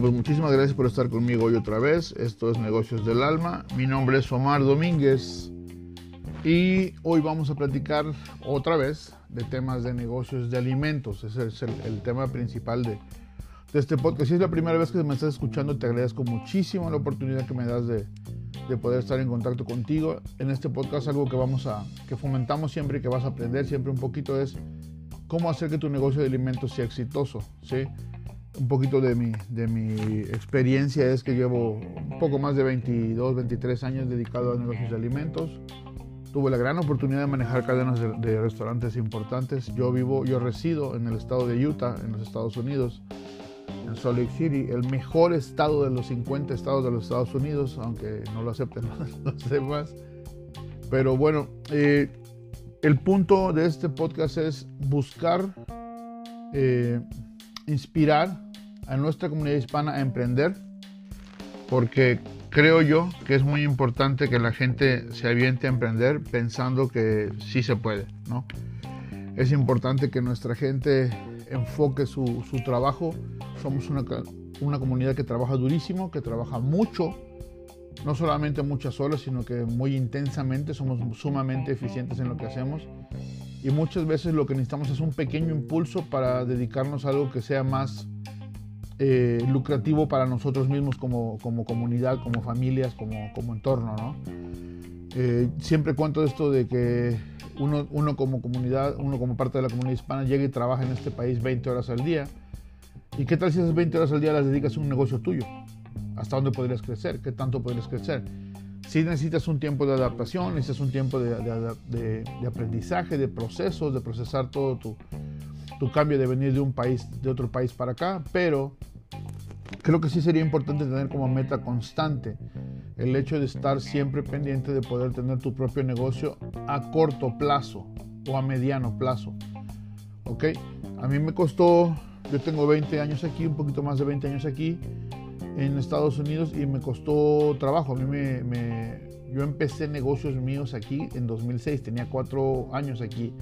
Pues muchísimas gracias por estar conmigo hoy otra vez. Esto es Negocios del Alma. Mi nombre es Omar Domínguez y hoy vamos a platicar otra vez de temas de negocios de alimentos. Ese es el, tema principal de, este podcast. Si es la primera vez que me estás escuchando, te agradezco muchísimo la oportunidad que me das de, de poder estar en contacto contigo. En este podcast algo que vamos a, que fomentamos siempre y que vas a aprender siempre un poquito es cómo hacer que tu negocio de alimentos sea exitoso. Un poquito de mi, de mi experiencia es que llevo un poco más de 22, 23 años dedicado a negocios de alimentos. Tuve la gran oportunidad de manejar cadenas de, restaurantes importantes. Yo vivo, yo resido en el estado de Utah, en los Estados Unidos, en Salt Lake City, el mejor estado de los 50 estados de los Estados Unidos, aunque no lo acepten los demás. Pero bueno, eh, el punto de este podcast es buscar eh, inspirar a nuestra comunidad hispana a emprender, porque creo yo que es muy importante que la gente se aviente a emprender pensando que sí se puede, ¿no? Es importante que nuestra gente enfoque su, su trabajo. Somos una, una comunidad que trabaja durísimo, que trabaja mucho, no solamente muchas horas, sino que muy intensamente, somos sumamente eficientes en lo que hacemos y muchas veces lo que necesitamos es un pequeño impulso para dedicarnos a algo que sea más eh, lucrativo para nosotros mismos como, como comunidad, como familias, como, como entorno. ¿no? Eh, siempre cuento esto de que uno, uno como comunidad, uno como parte de la comunidad hispana llega y trabaja en este país 20 horas al día. ¿Y qué tal si esas 20 horas al día las dedicas a un negocio tuyo? ¿Hasta dónde podrías crecer? ¿Qué tanto podrías crecer? Si necesitas un tiempo de adaptación, necesitas un tiempo de, de, aprendizaje, de procesos, de procesar todo tu, tu, cambio de venir de un país, de otro país para acá, pero creo que sí sería importante tener como meta constante el hecho de estar siempre pendiente de poder tener tu propio negocio a corto plazo o a mediano plazo. ¿Ok? A mí me costó, yo tengo 20 años aquí, un poquito más de 20 años aquí, en Estados Unidos y me costó trabajo. A mí me, yo empecé negocios míos aquí en 2006, tenía cuatro años aquí,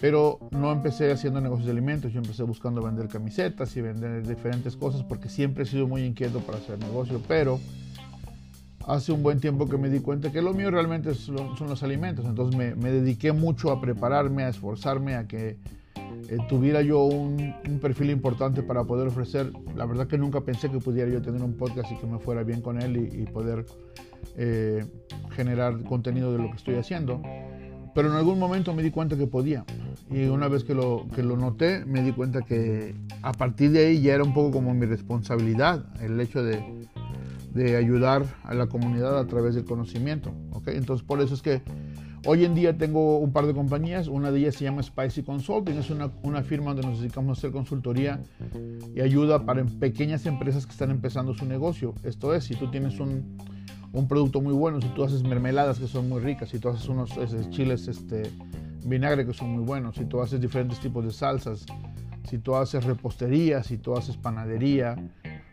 pero no empecé haciendo negocios de alimentos, yo empecé buscando vender camisetas y vender diferentes cosas porque siempre he sido muy inquieto para hacer negocio, pero hace un buen tiempo que me di cuenta que lo mío realmente son, los alimentos, entonces me, dediqué mucho a prepararme, a esforzarme, a que eh, tuviera yo un, perfil importante para poder ofrecer. La verdad que nunca pensé que pudiera yo tener un podcast y que me fuera bien con él y, poder eh, generar contenido de lo que estoy haciendo. Pero en algún momento me di cuenta que podía. Y una vez que lo, que lo noté, me di cuenta que a partir de ahí ya era un poco como mi responsabilidad el hecho de, de ayudar a la comunidad a través del conocimiento. ¿okay? Entonces por eso es que Hoy en día tengo un par de compañías, una de ellas se llama Spicy Consulting, es una, una firma donde nos dedicamos a hacer consultoría y ayuda para pequeñas empresas que están empezando su negocio. Esto es, si tú tienes un, un producto muy bueno, si tú haces mermeladas que son muy ricas, si tú haces unos chiles este, vinagre que son muy buenos, si tú haces diferentes tipos de salsas, si tú haces repostería, si tú haces panadería,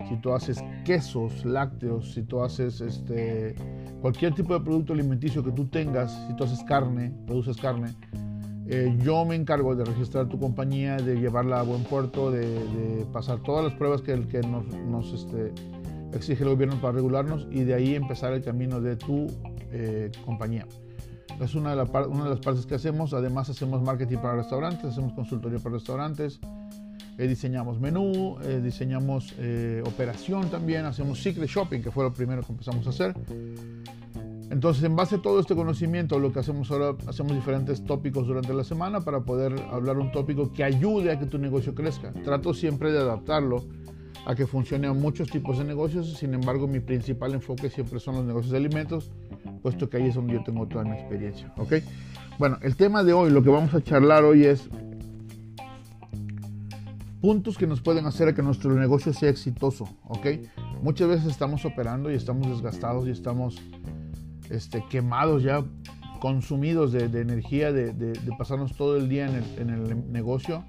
si tú haces quesos, lácteos, si tú haces este, cualquier tipo de producto alimenticio que tú tengas, si tú haces carne, produces carne, eh, yo me encargo de registrar tu compañía, de llevarla a buen puerto, de, pasar todas las pruebas que, que nos, este, exige el gobierno para regularnos y de ahí empezar el camino de tu eh, compañía. Es una de, las partes que hacemos. Además hacemos marketing para restaurantes, hacemos consultoría para restaurantes, eh, diseñamos menú, eh, diseñamos operación también, hacemos secret shopping, que fue lo primero que empezamos a hacer. Entonces, en base a todo este conocimiento, lo que hacemos ahora, hacemos diferentes tópicos durante la semana para poder hablar un tópico que ayude a que tu negocio crezca. Trato siempre de adaptarlo a que funcione a muchos tipos de negocios, sin embargo, mi principal enfoque siempre son los negocios de alimentos, puesto que ahí es donde yo tengo toda mi experiencia. ¿ok? Bueno, el tema de hoy, lo que vamos a charlar hoy es puntos que nos pueden hacer a que nuestro negocio sea exitoso, ¿ok? Muchas veces estamos operando y estamos desgastados y estamos este, quemados ya, consumidos de, energía, de, pasarnos todo el día en el, negocio.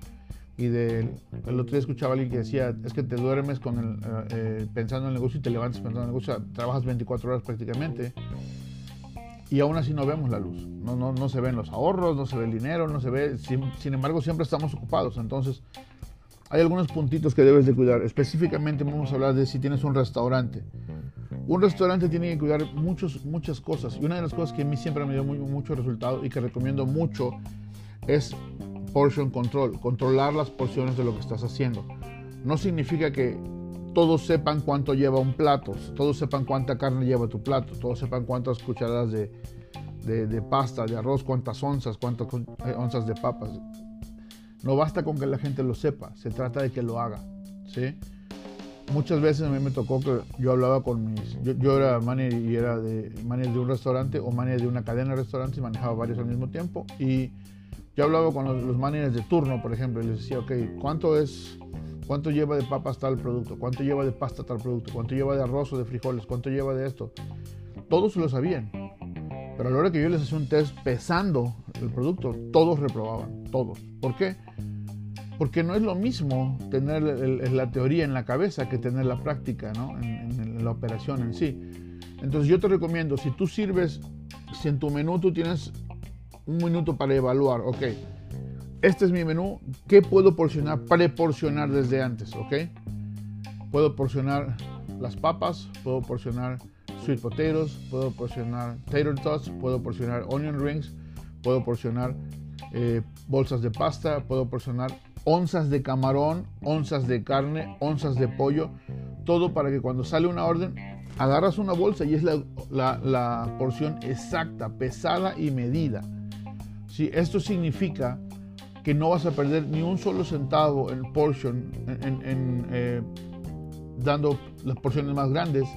Y de, el otro día escuchaba a alguien que decía, es que te duermes con el, eh, eh, pensando en el negocio y te levantas pensando en el negocio, trabajas 24 horas prácticamente y aún así no vemos la luz. No, no, no se ven los ahorros, no se ve el dinero, no se ve. Sin, sin, embargo, siempre estamos ocupados. Entonces, hay algunos puntitos que debes de cuidar. Específicamente vamos a hablar de si tienes un restaurante. Un restaurante tiene que cuidar muchos, muchas cosas. Y una de las cosas que a mí siempre me dio muy, mucho resultado y que recomiendo mucho es portion control. Controlar las porciones de lo que estás haciendo. No significa que todos sepan cuánto lleva un plato, todos sepan cuánta carne lleva tu plato, todos sepan cuántas cucharadas de, de, pasta, de arroz, cuántas onzas, cuántas eh, onzas de papas. No basta con que la gente lo sepa, se trata de que lo haga. ¿sí? Muchas veces a mí me tocó que yo hablaba con mis. Yo, era manager y era de manager de un restaurante o manager de una cadena de restaurantes y manejaba varios al mismo tiempo. Y yo hablaba con los, managers de turno, por ejemplo, y les decía, ok, ¿cuánto es. ¿Cuánto lleva de papas tal producto? ¿Cuánto lleva de pasta tal producto? ¿Cuánto lleva de arroz o de frijoles? ¿Cuánto lleva de esto? Todos lo sabían. Pero a la hora que yo les hacía un test pesando el producto, todos reprobaban, todos. ¿Por qué? Porque no es lo mismo tener la teoría en la cabeza que tener la práctica ¿no? en, la operación en sí. Entonces yo te recomiendo, si tú sirves, si en tu menú tú tienes un minuto para evaluar, ok, este es mi menú, ¿qué puedo porcionar, preporcionar desde antes? ¿Ok? Puedo porcionar las papas, puedo porcionar sweet potatoes, puedo porcionar tater tots, puedo porcionar onion rings, puedo porcionar eh, bolsas de pasta, puedo porcionar onzas de camarón, onzas de carne, onzas de pollo, todo para que cuando sale una orden agarras una bolsa y es la, porción exacta, pesada y medida. Si Esto significa que no vas a perder ni un solo centavo en portion, en, eh, dando las porciones más grandes,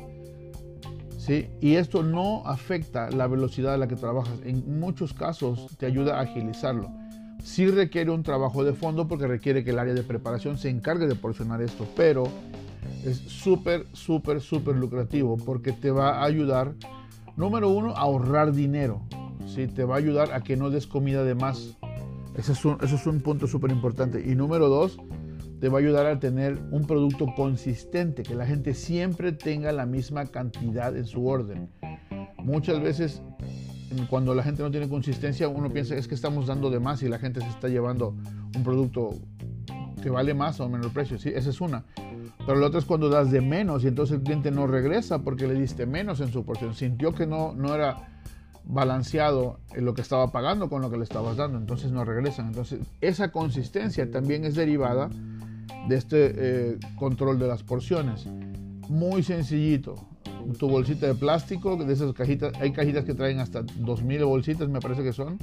y esto no afecta la velocidad a la que trabajas. En muchos casos te ayuda a agilizarlo. Sí requiere un trabajo de fondo porque requiere que el área de preparación se encargue de porcionar esto, pero es súper, súper, súper lucrativo porque te va a ayudar, número uno, a ahorrar dinero. ¿Sí? Te va a ayudar a que no des comida de más. Ese es un, ese es un punto súper importante. Y número dos, te va a ayudar a tener un producto consistente, que la gente siempre tenga la misma cantidad en su orden. Muchas veces cuando la gente no tiene consistencia, uno piensa es que estamos dando de más y la gente se está llevando un producto que vale más o menor precio. Sí, esa es una. Pero la otra es cuando das de menos y entonces el cliente no regresa porque le diste menos en su porción. Sintió que no, no era balanceado en lo que estaba pagando con lo que le estabas dando, entonces no regresan. Entonces esa consistencia también es derivada de este eh, control de las porciones. Muy sencillito. Tu bolsita de plástico, de esas cajitas, hay cajitas que traen hasta 2000 bolsitas, me parece que son.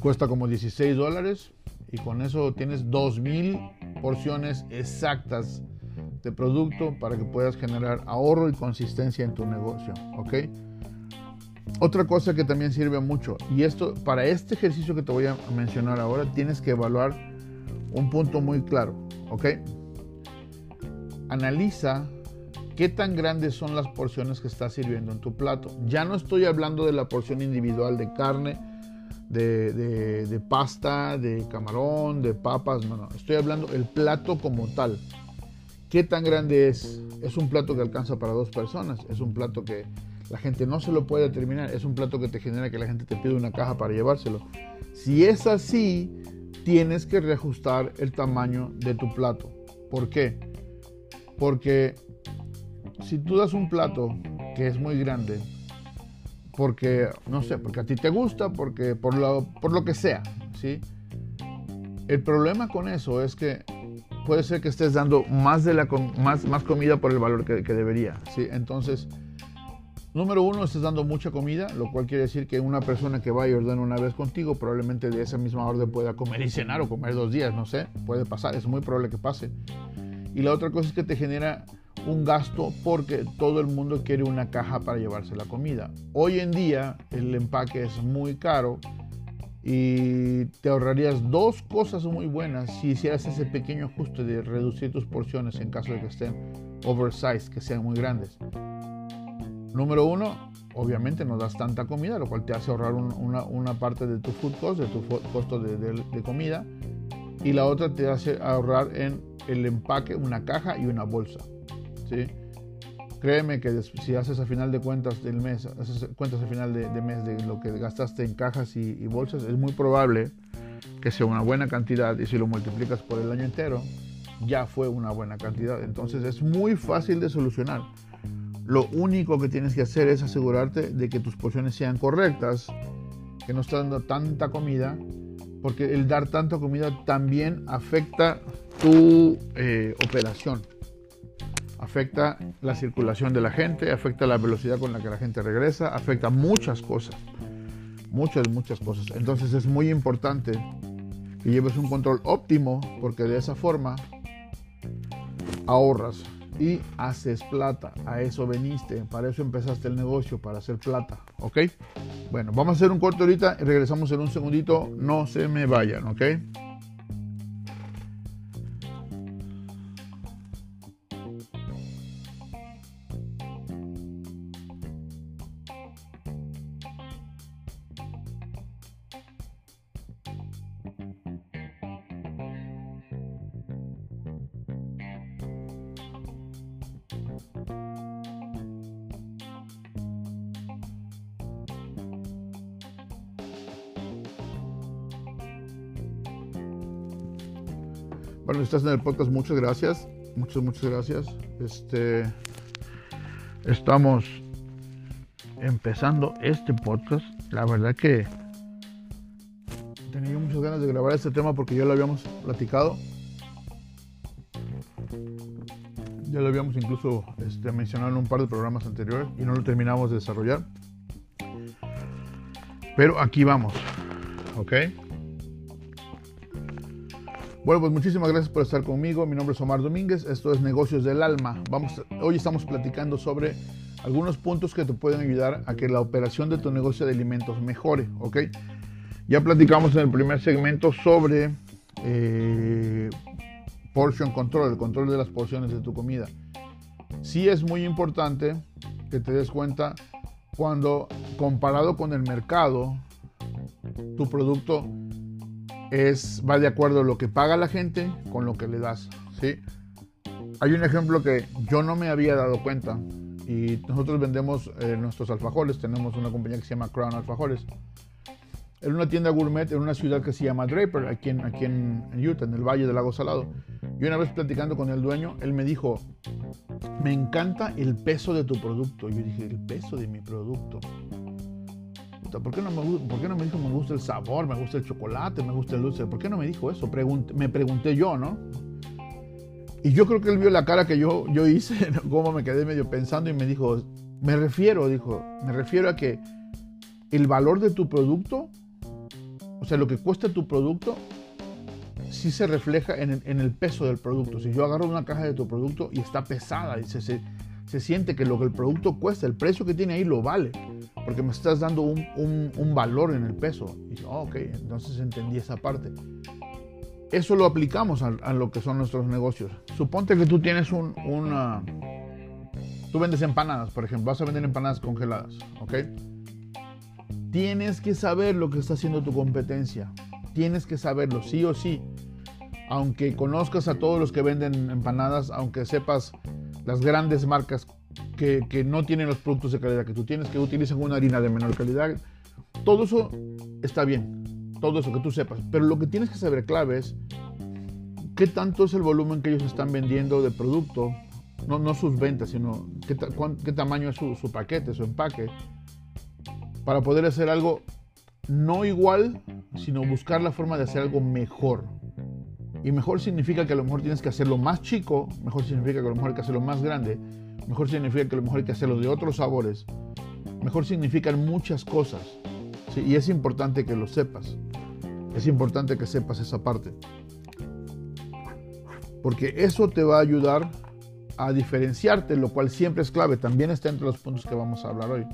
Cuesta como 16 dólares y con eso tienes 2000 porciones exactas de producto para que puedas generar ahorro y consistencia en tu negocio. ¿Ok? Otra cosa que también sirve mucho, y esto para este ejercicio que te voy a mencionar ahora, tienes que evaluar un punto muy claro, ¿ok? Analiza qué tan grandes son las porciones que estás sirviendo en tu plato. Ya no estoy hablando de la porción individual de carne, de, pasta, de camarón, de papas, no, no, estoy hablando del plato como tal. ¿Qué tan grande es? Es un plato que alcanza para dos personas, es un plato que la gente no se lo puede terminar, es un plato que te genera que la gente te pide una caja para llevárselo. Si es así, tienes que reajustar el tamaño de tu plato. ¿Por qué? Porque si tú das un plato que es muy grande, porque, no sé, porque a ti te gusta, porque por lo, por lo que sea, ¿sí? El problema con eso es que puede ser que estés dando más, de la, más, más comida por el valor que, que debería, ¿sí? Entonces, Número uno, estás dando mucha comida, lo cual quiere decir que una persona que va y ordena una vez contigo, probablemente de esa misma orden pueda comer y cenar o comer dos días, no sé, puede pasar, es muy probable que pase. Y la otra cosa es que te genera un gasto porque todo el mundo quiere una caja para llevarse la comida. Hoy en día el empaque es muy caro y te ahorrarías dos cosas muy buenas si hicieras ese pequeño ajuste de reducir tus porciones en caso de que estén oversized, que sean muy grandes. Número uno, obviamente no das tanta comida, lo cual te hace ahorrar una, parte de tu food cost, de tu costo de, comida. Y la otra te hace ahorrar en el empaque una caja y una bolsa. ¿sí? Créeme que si haces a final de cuentas del mes, haces cuentas a final de, mes de lo que gastaste en cajas y, bolsas, es muy probable que sea una buena cantidad y si lo multiplicas por el año entero, ya fue una buena cantidad. Entonces es muy fácil de solucionar. Lo único que tienes que hacer es asegurarte de que tus porciones sean correctas, que no estás dando tanta comida, porque el dar tanta comida también afecta tu eh, operación. Afecta la circulación de la gente, afecta la velocidad con la que la gente regresa, afecta muchas cosas. Muchas, muchas cosas. Entonces es muy importante que lleves un control óptimo porque de esa forma ahorras y haces plata. A eso veniste, para eso empezaste el negocio, para hacer plata, ¿ok? Bueno, vamos a hacer un corte ahorita y regresamos en un segundito. No se me vayan, ¿ok? En el podcast, muchas gracias. Muchas, muchas gracias. Este, estamos empezando este podcast. La verdad que tenía muchas ganas de grabar este tema porque ya lo habíamos platicado. Ya lo habíamos incluso este, mencionado en un par de programas anteriores y no lo terminamos de desarrollar. Pero aquí vamos. ¿Ok? Bueno, pues muchísimas gracias por estar conmigo. Mi nombre es Omar Domínguez. Esto es Negocios del Alma. Vamos, hoy estamos platicando sobre algunos puntos que te pueden ayudar a que la operación de tu negocio de alimentos mejore. ¿ok? Ya platicamos en el primer segmento sobre eh, portion control, el control de las porciones de tu comida. Sí es muy importante que te des cuenta cuando comparado con el mercado, tu producto es, va de acuerdo a lo que paga la gente con lo que le das. ¿sí? Hay un ejemplo que yo no me había dado cuenta y nosotros vendemos eh, nuestros alfajores, tenemos una compañía que se llama Crown Alfajores. En una tienda gourmet en una ciudad que se llama Draper, aquí en, aquí en, Utah, en el Valle del Lago Salado. Y una vez platicando con el dueño, él me dijo, me encanta el peso de tu producto. Yo dije, el peso de mi producto. ¿Por qué, no me, ¿por qué no me dijo me gusta el sabor, me gusta el chocolate, me gusta el dulce? ¿Por qué no me dijo eso? me pregunté yo, ¿no? Y yo creo que él vio la cara que yo, yo hice, cómo me quedé medio pensando y me dijo, me refiero, dijo, me refiero a que el valor de tu producto, o sea, lo que cuesta tu producto, sí se refleja en el, peso del producto. Si yo agarro una caja de tu producto y está pesada y se, se, siente que lo que el producto cuesta, el precio que tiene ahí lo vale porque me estás dando un, valor en el peso. Y oh, ok, entonces entendí esa parte. Eso lo aplicamos a, lo que son nuestros negocios. Suponte que tú tienes un, una... Tú vendes empanadas, por ejemplo, vas a vender empanadas congeladas, ¿ok? Tienes que saber lo que está haciendo tu competencia. Tienes que saberlo, sí o sí. Aunque conozcas a todos los que venden empanadas, aunque sepas las grandes marcas que, no tienen los productos de calidad que tú tienes, que utilizan una harina de menor calidad. Todo eso está bien, todo eso que tú sepas. Pero lo que tienes que saber clave es qué tanto es el volumen que ellos están vendiendo de producto, no, no sus ventas, sino qué, qué tamaño es su, su paquete, su empaque, para poder hacer algo no igual, sino buscar la forma de hacer algo mejor. Y mejor significa que a lo mejor tienes que hacerlo más chico, mejor significa que a lo mejor hay que hacerlo más grande, mejor significa que a lo mejor hay que hacerlo de otros sabores, mejor significan muchas cosas. Y es importante que lo sepas. Es importante que sepas esa parte. Porque eso te va a ayudar a diferenciarte, lo cual siempre es clave. También está entre los puntos que vamos a hablar hoy.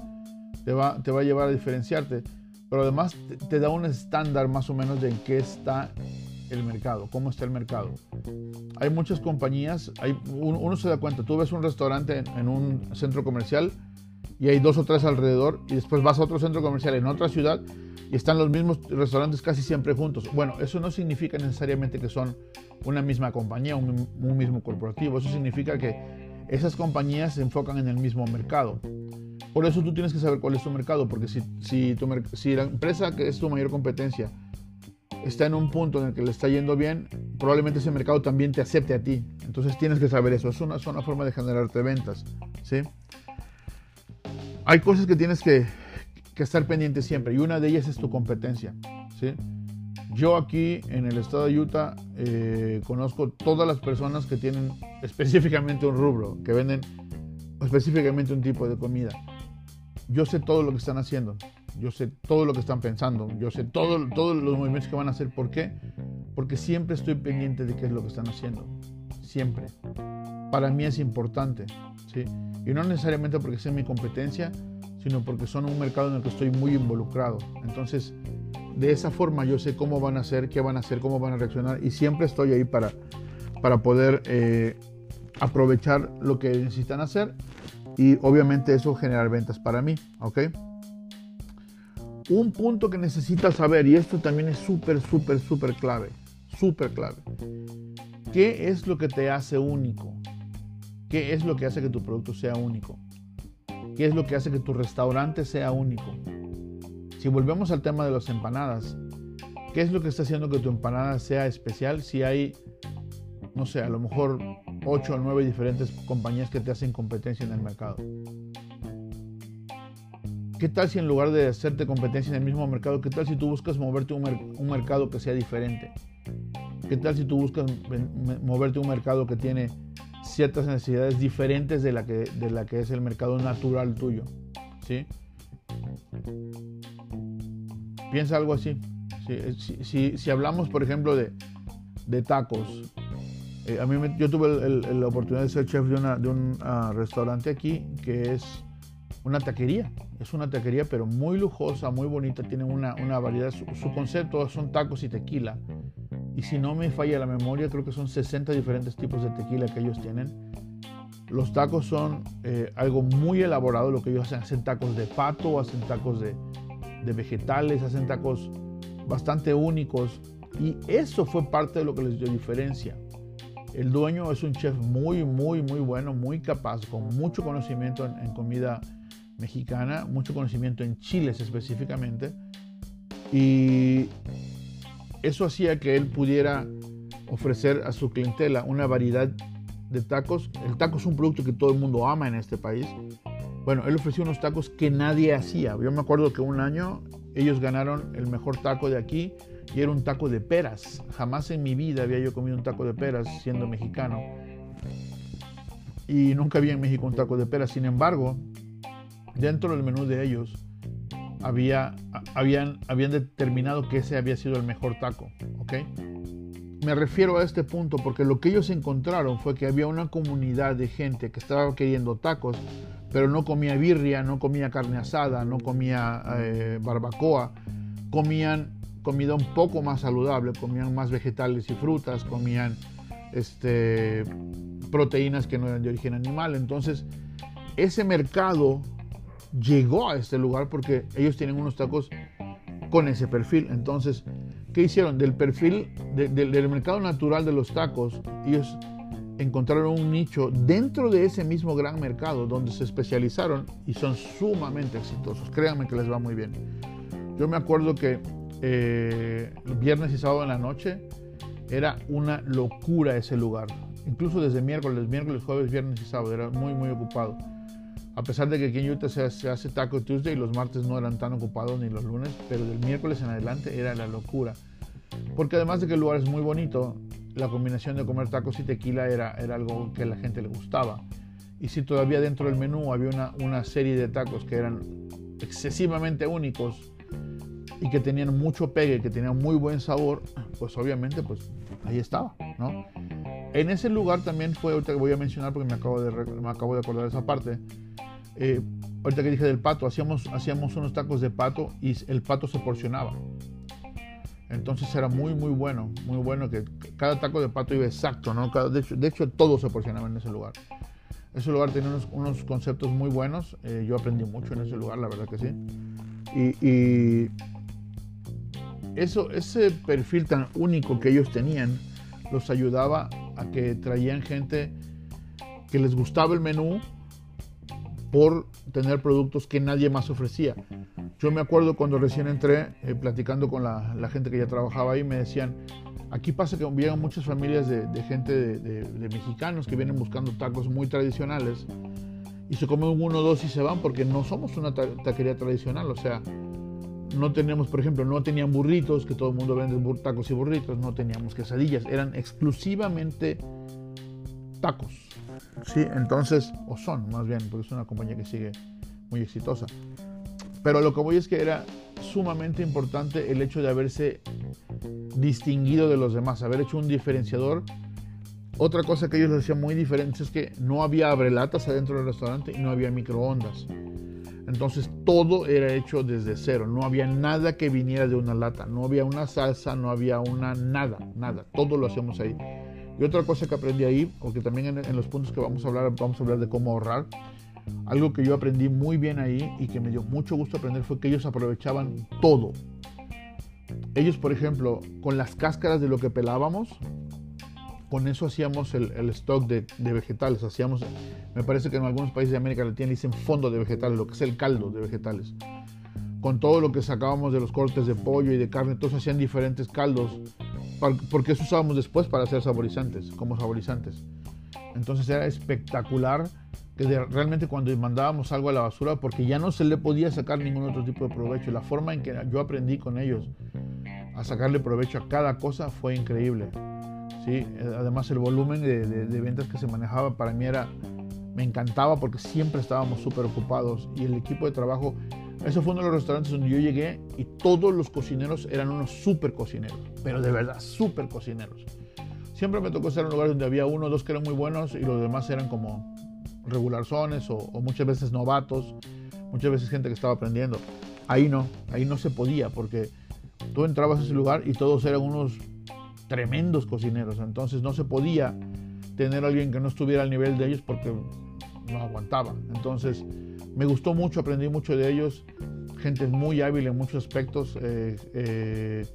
Te va, te va a llevar a diferenciarte, pero además te, te da un estándar más o menos de en qué está el mercado, cómo está el mercado. Hay muchas compañías, hay, uno, se da cuenta, tú ves un restaurante en, un centro comercial y hay dos o tres alrededor y después vas a otro centro comercial en otra ciudad y están los mismos restaurantes casi siempre juntos. Bueno, eso no significa necesariamente que son una misma compañía, un, un mismo corporativo, eso significa que esas compañías se enfocan en el mismo mercado. Por eso tú tienes que saber cuál es tu mercado, porque si, si, tu, si la empresa que es tu mayor competencia está en un punto en el que le está yendo bien, probablemente ese mercado también te acepte a ti. Entonces tienes que saber eso. Es una, es forma de generarte ventas. ¿sí? Hay cosas que tienes que, que, estar pendiente siempre y una de ellas es tu competencia. ¿sí? Yo aquí en el estado de Utah eh, conozco todas las personas que tienen específicamente un rubro, que venden específicamente un tipo de comida. Yo sé todo lo que están haciendo yo sé todo lo que están pensando, yo sé todo, todos los movimientos que van a hacer. ¿Por qué? Porque siempre estoy pendiente de qué es lo que están haciendo. Siempre. Para mí es importante. ¿sí? Y no necesariamente porque sea mi competencia, sino porque son un mercado en el que estoy muy involucrado. Entonces, de esa forma yo sé cómo van a hacer, qué van a hacer, cómo van a reaccionar y siempre estoy ahí para, para poder eh, aprovechar lo que necesitan hacer y obviamente eso generar ventas para mí, ¿ok? Un punto que necesitas saber, y esto también es súper, súper, súper clave, súper clave. ¿Qué es lo que te hace único? ¿Qué es lo que hace que tu producto sea único? ¿Qué es lo que hace que tu restaurante sea único? Si volvemos al tema de las empanadas, ¿qué es lo que está haciendo que tu empanada sea especial si hay, no sé, a lo mejor 8 o 9 diferentes compañías que te hacen competencia en el mercado? ¿Qué tal si en lugar de hacerte competencia en el mismo mercado, qué tal si tú buscas moverte un, un mercado que sea diferente? ¿Qué tal si tú buscas moverte un mercado que tiene ciertas necesidades diferentes de la que, de la que es el mercado natural tuyo? ¿Sí? Piensa algo así. Si, si, si hablamos, por ejemplo, de, de tacos, eh, a mí yo tuve la oportunidad de ser chef de, una, de un uh, restaurante aquí que es una taquería. Es una taquería, pero muy lujosa, muy bonita. Tienen una, una variedad. Su, concepto son tacos y tequila. Y si no me falla la memoria, creo que son 60 diferentes tipos de tequila que ellos tienen. Los tacos son eh, algo muy elaborado, lo que ellos hacen. Hacen tacos de pato, hacen tacos de, de vegetales, hacen tacos bastante únicos. Y eso fue parte de lo que les dio diferencia. El dueño es un chef muy, muy, muy bueno, muy capaz, con mucho conocimiento en, en comida mexicana, mucho conocimiento en chiles específicamente, y eso hacía que él pudiera ofrecer a su clientela una variedad de tacos. El taco es un producto que todo el mundo ama en este país. Bueno, él ofreció unos tacos que nadie hacía. Yo me acuerdo que un año ellos ganaron el mejor taco de aquí y era un taco de peras. Jamás en mi vida había yo comido un taco de peras siendo mexicano. Y nunca había en México un taco de peras. Sin embargo, dentro del menú de ellos había, habían, habían determinado que ese había sido el mejor taco. ¿ok? Me refiero a este punto porque lo que ellos encontraron fue que había una comunidad de gente que estaba queriendo tacos, pero no comía birria, no comía carne asada, no comía eh, barbacoa, comían comida un poco más saludable, comían más vegetales y frutas, comían este, proteínas que no eran de origen animal. Entonces, ese mercado llegó a este lugar porque ellos tienen unos tacos con ese perfil. Entonces, ¿qué hicieron? Del perfil del mercado natural de los tacos, ellos encontraron un nicho dentro de ese mismo gran mercado donde se especializaron y son sumamente exitosos. Créanme que les va muy bien. Yo me acuerdo que eh, viernes y sábado en la noche era una locura ese lugar. Incluso desde miércoles, miércoles, jueves, viernes y sábado era muy, muy ocupado. A pesar de que aquí en Utah se, hace Taco Tuesday los martes no eran tan ocupados ni los lunes, pero del miércoles en adelante era la locura. Porque además de que el lugar es muy bonito, la combinación de comer tacos y tequila era, era algo que a la gente le gustaba. Y si todavía dentro del menú había una, una serie de tacos que eran excesivamente únicos y que tenían mucho pegue, que tenían muy buen sabor, pues obviamente pues ahí estaba, ¿no? En ese lugar también fue, ahorita que voy a mencionar porque me acabo de, me acabo de acordar esa parte, eh, ahorita que dije del pato, hacíamos, hacíamos unos tacos de pato y el pato se porcionaba. Entonces era muy, muy bueno, muy bueno que cada taco de pato iba exacto, ¿no? de, hecho, de hecho, todo se porcionaba en ese lugar. Ese lugar tenía unos, conceptos muy buenos, eh, yo aprendí mucho en ese lugar, la verdad que sí. Y, y, eso, ese perfil tan único que ellos tenían los ayudaba a que traían gente que les gustaba el menú, por tener productos que nadie más ofrecía. Yo me acuerdo cuando recién entré, eh, platicando con la, gente que ya trabajaba ahí, me decían, aquí pasa que llegan muchas familias de, gente de, mexicanos que vienen buscando tacos muy tradicionales y se comen uno o dos y se van porque no somos una taquería tradicional, o sea, no tenemos, por ejemplo, no tenían burritos, que todo el mundo vende tacos y burritos, no teníamos quesadillas, eran exclusivamente tacos. Sí, entonces, o son más bien, porque es una compañía que sigue muy exitosa. Pero lo que voy es que era sumamente importante el hecho de haberse distinguido de los demás, haber hecho un diferenciador. Otra cosa que ellos hacían muy diferente es que no había abrelatas adentro del restaurante y no había microondas. Entonces todo era hecho desde cero, no había nada que viniera de una lata, no había una salsa, no había una nada, nada, todo lo hacemos ahí. Y otra cosa que aprendí ahí, porque también en, los puntos que vamos a hablar, vamos a hablar de cómo ahorrar, algo que yo aprendí muy bien ahí y que me dio mucho gusto aprender fue que ellos aprovechaban todo. Ellos, por ejemplo, con las cáscaras de lo que pelábamos, con eso hacíamos el, stock de, vegetales. Hacíamos, me parece que en algunos países de América Latina dicen fondo de vegetales, lo que es el caldo de vegetales. Con todo lo que sacábamos de los cortes de pollo y de carne, todos hacían diferentes caldos porque eso usábamos después para hacer saborizantes, como saborizantes. Entonces era espectacular que realmente cuando mandábamos algo a la basura, porque ya no se le podía sacar ningún otro tipo de provecho. La forma en que yo aprendí con ellos a sacarle provecho a cada cosa fue increíble. ¿Sí? Además el volumen de, ventas que se manejaba para mí era, me encantaba porque siempre estábamos súper ocupados y el equipo de trabajo ese fue uno de los restaurantes donde yo llegué y todos los cocineros eran unos súper cocineros, pero de verdad, súper cocineros. Siempre me tocó estar en un lugar donde había uno o dos que eran muy buenos y los demás eran como regularzones o, o muchas veces novatos, muchas veces gente que estaba aprendiendo. Ahí no, ahí no se podía porque tú entrabas a ese lugar y todos eran unos tremendos cocineros, entonces no se podía tener alguien que no estuviera al nivel de ellos porque no aguantaba. Entonces, me gustó mucho, aprendí mucho de ellos, gente muy hábil en muchos aspectos. Eh, eh,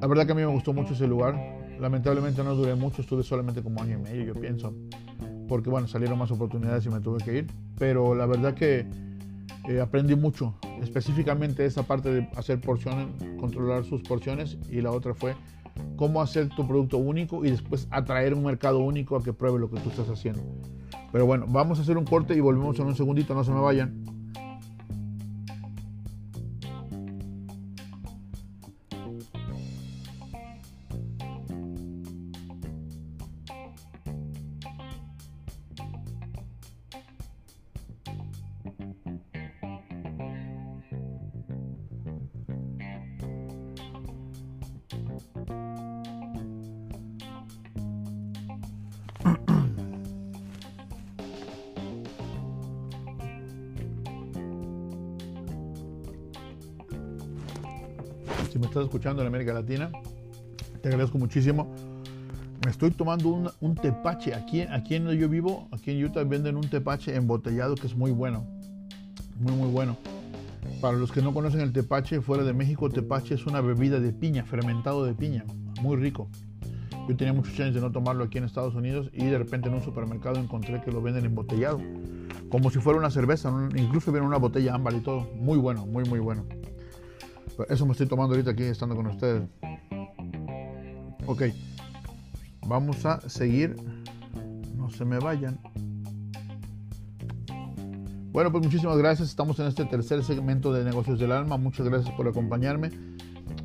la verdad que a mí me gustó mucho ese lugar. Lamentablemente no duré mucho, estuve solamente como año y medio, yo pienso, porque bueno, salieron más oportunidades y me tuve que ir. Pero la verdad que eh, aprendí mucho, específicamente esa parte de hacer porciones, controlar sus porciones y la otra fue cómo hacer tu producto único y después atraer un mercado único a que pruebe lo que tú estás haciendo. Pero bueno, vamos a hacer un corte y volvemos en un segundito, no se me vayan. Si me estás escuchando en América Latina, te agradezco muchísimo. Me estoy tomando un, un, tepache. Aquí, aquí en donde yo vivo, aquí en Utah, venden un tepache embotellado que es muy bueno. Muy, muy bueno. Para los que no conocen el tepache, fuera de México, tepache es una bebida de piña, fermentado de piña. Muy rico. Yo tenía muchos años de no tomarlo aquí en Estados Unidos y de repente en un supermercado encontré que lo venden embotellado. Como si fuera una cerveza, incluso viene una botella ámbar y todo. Muy bueno, muy, muy bueno. Eso me estoy tomando ahorita aquí estando con ustedes. Ok, vamos a seguir. No se me vayan. Bueno, pues muchísimas gracias. Estamos en este tercer segmento de Negocios del Alma. Muchas gracias por acompañarme.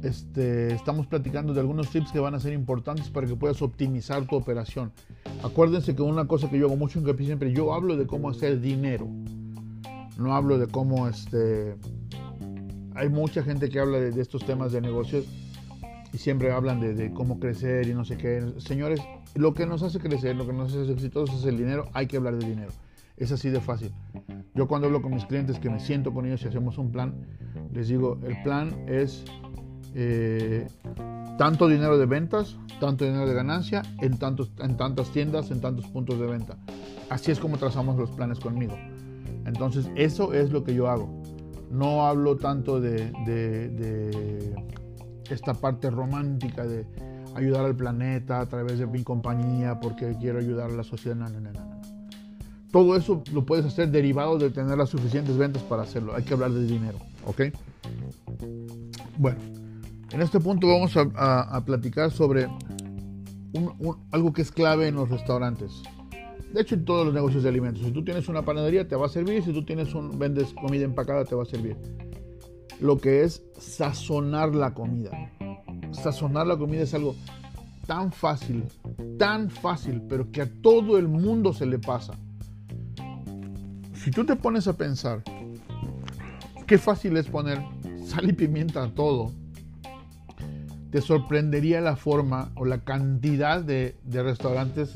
Este, estamos platicando de algunos tips que van a ser importantes para que puedas optimizar tu operación. Acuérdense que una cosa que yo hago mucho en Capi siempre, yo hablo de cómo hacer dinero. No hablo de cómo este, hay mucha gente que habla de, estos temas de negocios y siempre hablan de, cómo crecer y no sé qué. Señores, lo que nos hace crecer, lo que nos hace exitosos es el dinero, hay que hablar de dinero. Es así de fácil. Yo cuando hablo con mis clientes que me siento con ellos y hacemos un plan, les digo, el plan es eh, tanto dinero de ventas, tanto dinero de ganancia en, tantos, en tantas tiendas, en tantos puntos de venta. Así es como trazamos los planes conmigo. Entonces, eso es lo que yo hago. No hablo tanto de, esta parte romántica de ayudar al planeta a través de mi compañía porque quiero ayudar a la sociedad. Todo eso lo puedes hacer derivado de tener las suficientes ventas para hacerlo. Hay que hablar de dinero, ¿ok? Bueno, en este punto vamos a, platicar sobre algo que es clave en los restaurantes. De hecho, en todos los negocios de alimentos. Si tú tienes una panadería, te va a servir. Si tú tienes un, vendes comida empacada, te va a servir. Lo que es sazonar la comida. Sazonar la comida es algo tan fácil, tan fácil, pero que a todo el mundo se le pasa. Si tú te pones a pensar, qué fácil es poner sal y pimienta a todo, te sorprendería la forma o la cantidad de, restaurantes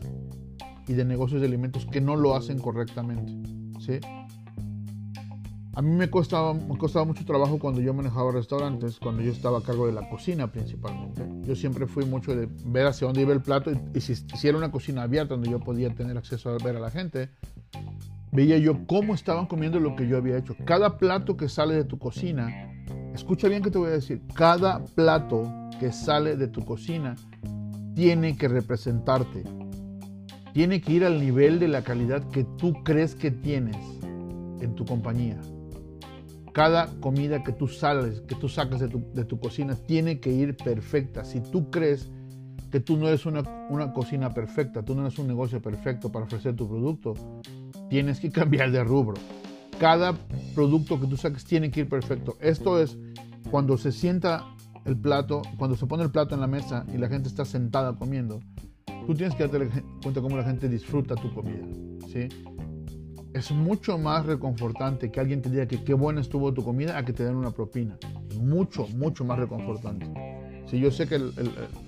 de negocios de alimentos que no lo hacen correctamente. ¿sí? A mí me costaba, me costaba mucho trabajo cuando yo manejaba restaurantes, cuando yo estaba a cargo de la cocina principalmente. Yo siempre fui mucho de ver hacia dónde iba el plato y, si, si, era una cocina abierta donde yo podía tener acceso a ver a la gente, veía yo cómo estaban comiendo lo que yo había hecho. Cada plato que sale de tu cocina, escucha bien que te voy a decir, cada plato que sale de tu cocina tiene que representarte. Tiene que ir al nivel de la calidad que tú crees que tienes en tu compañía. Cada comida que tú sales, que tú sacas de tu, cocina, tiene que ir perfecta. Si tú crees que tú no eres una, una, cocina perfecta, tú no eres un negocio perfecto para ofrecer tu producto, tienes que cambiar de rubro. Cada producto que tú saques tiene que ir perfecto. Esto es cuando se sienta el plato, cuando se pone el plato en la mesa y la gente está sentada comiendo, tú tienes que darte cuenta cómo la gente disfruta tu comida. ¿sí? es mucho más reconfortante que alguien te diga que qué buena estuvo tu comida a que te den una propina. Mucho, mucho más reconfortante. Si yo sé que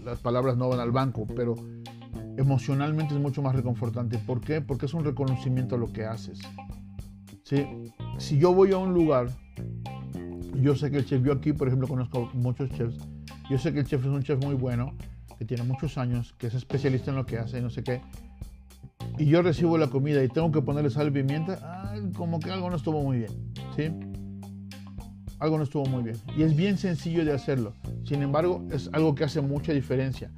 las palabras no van al banco, pero emocionalmente es mucho más reconfortante. ¿Por qué? Porque es un reconocimiento a lo que haces. ¿Sí? Si yo voy a un lugar, yo sé que el chef, yo aquí por ejemplo conozco muchos chefs, yo sé que el chef es un chef muy bueno, que tiene muchos años, que es especialista en lo que hace y no sé qué, y yo recibo la comida y tengo que ponerle sal y pimienta, como que algo no estuvo muy bien, ¿sí? Algo no estuvo muy bien. Y es bien sencillo de hacerlo. Sin embargo, es algo que hace mucha diferencia.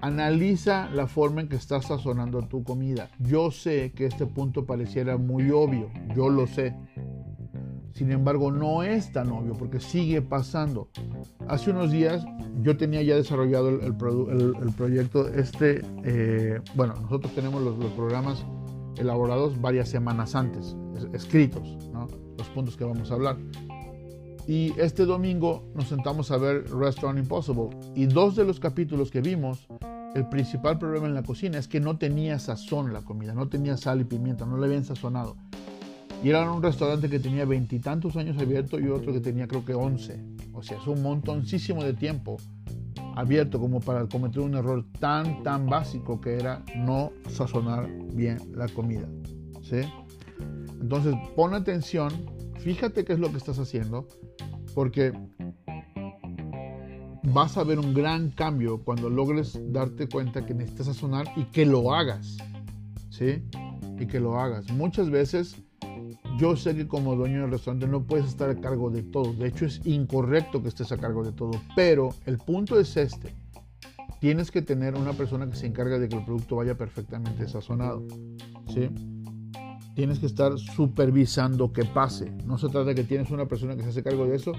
Analiza la forma en que estás sazonando tu comida. Yo sé que este punto pareciera muy obvio, yo lo sé. Sin embargo, no es tan obvio porque sigue pasando. Hace unos días yo tenía ya desarrollado el, proyecto. Este, eh, bueno, nosotros tenemos los, programas elaborados varias semanas antes, escritos, los puntos que vamos a hablar. Y este domingo nos sentamos a ver Restaurant Impossible. Y dos de los capítulos que vimos, el principal problema en la cocina es que no tenía sazón la comida, no tenía sal y pimienta, no le habían sazonado. Y era un restaurante que tenía veintitantos años abierto y otro que tenía creo que once. O sea, es un montoncísimo de tiempo abierto como para cometer un error tan, tan básico que era no sazonar bien la comida. ¿sí? Entonces, pon atención, fíjate qué es lo que estás haciendo, porque vas a ver un gran cambio cuando logres darte cuenta que necesitas sazonar y que lo hagas. ¿Sí? Y que lo hagas. Muchas veces yo sé que como dueño del restaurante no puedes estar a cargo de todo. De hecho, es incorrecto que estés a cargo de todo. Pero el punto es este. Tienes que tener una persona que se encargue de que el producto vaya perfectamente sazonado. ¿sí? Tienes que estar supervisando que pase. No se trata de que tienes una persona que se hace cargo de eso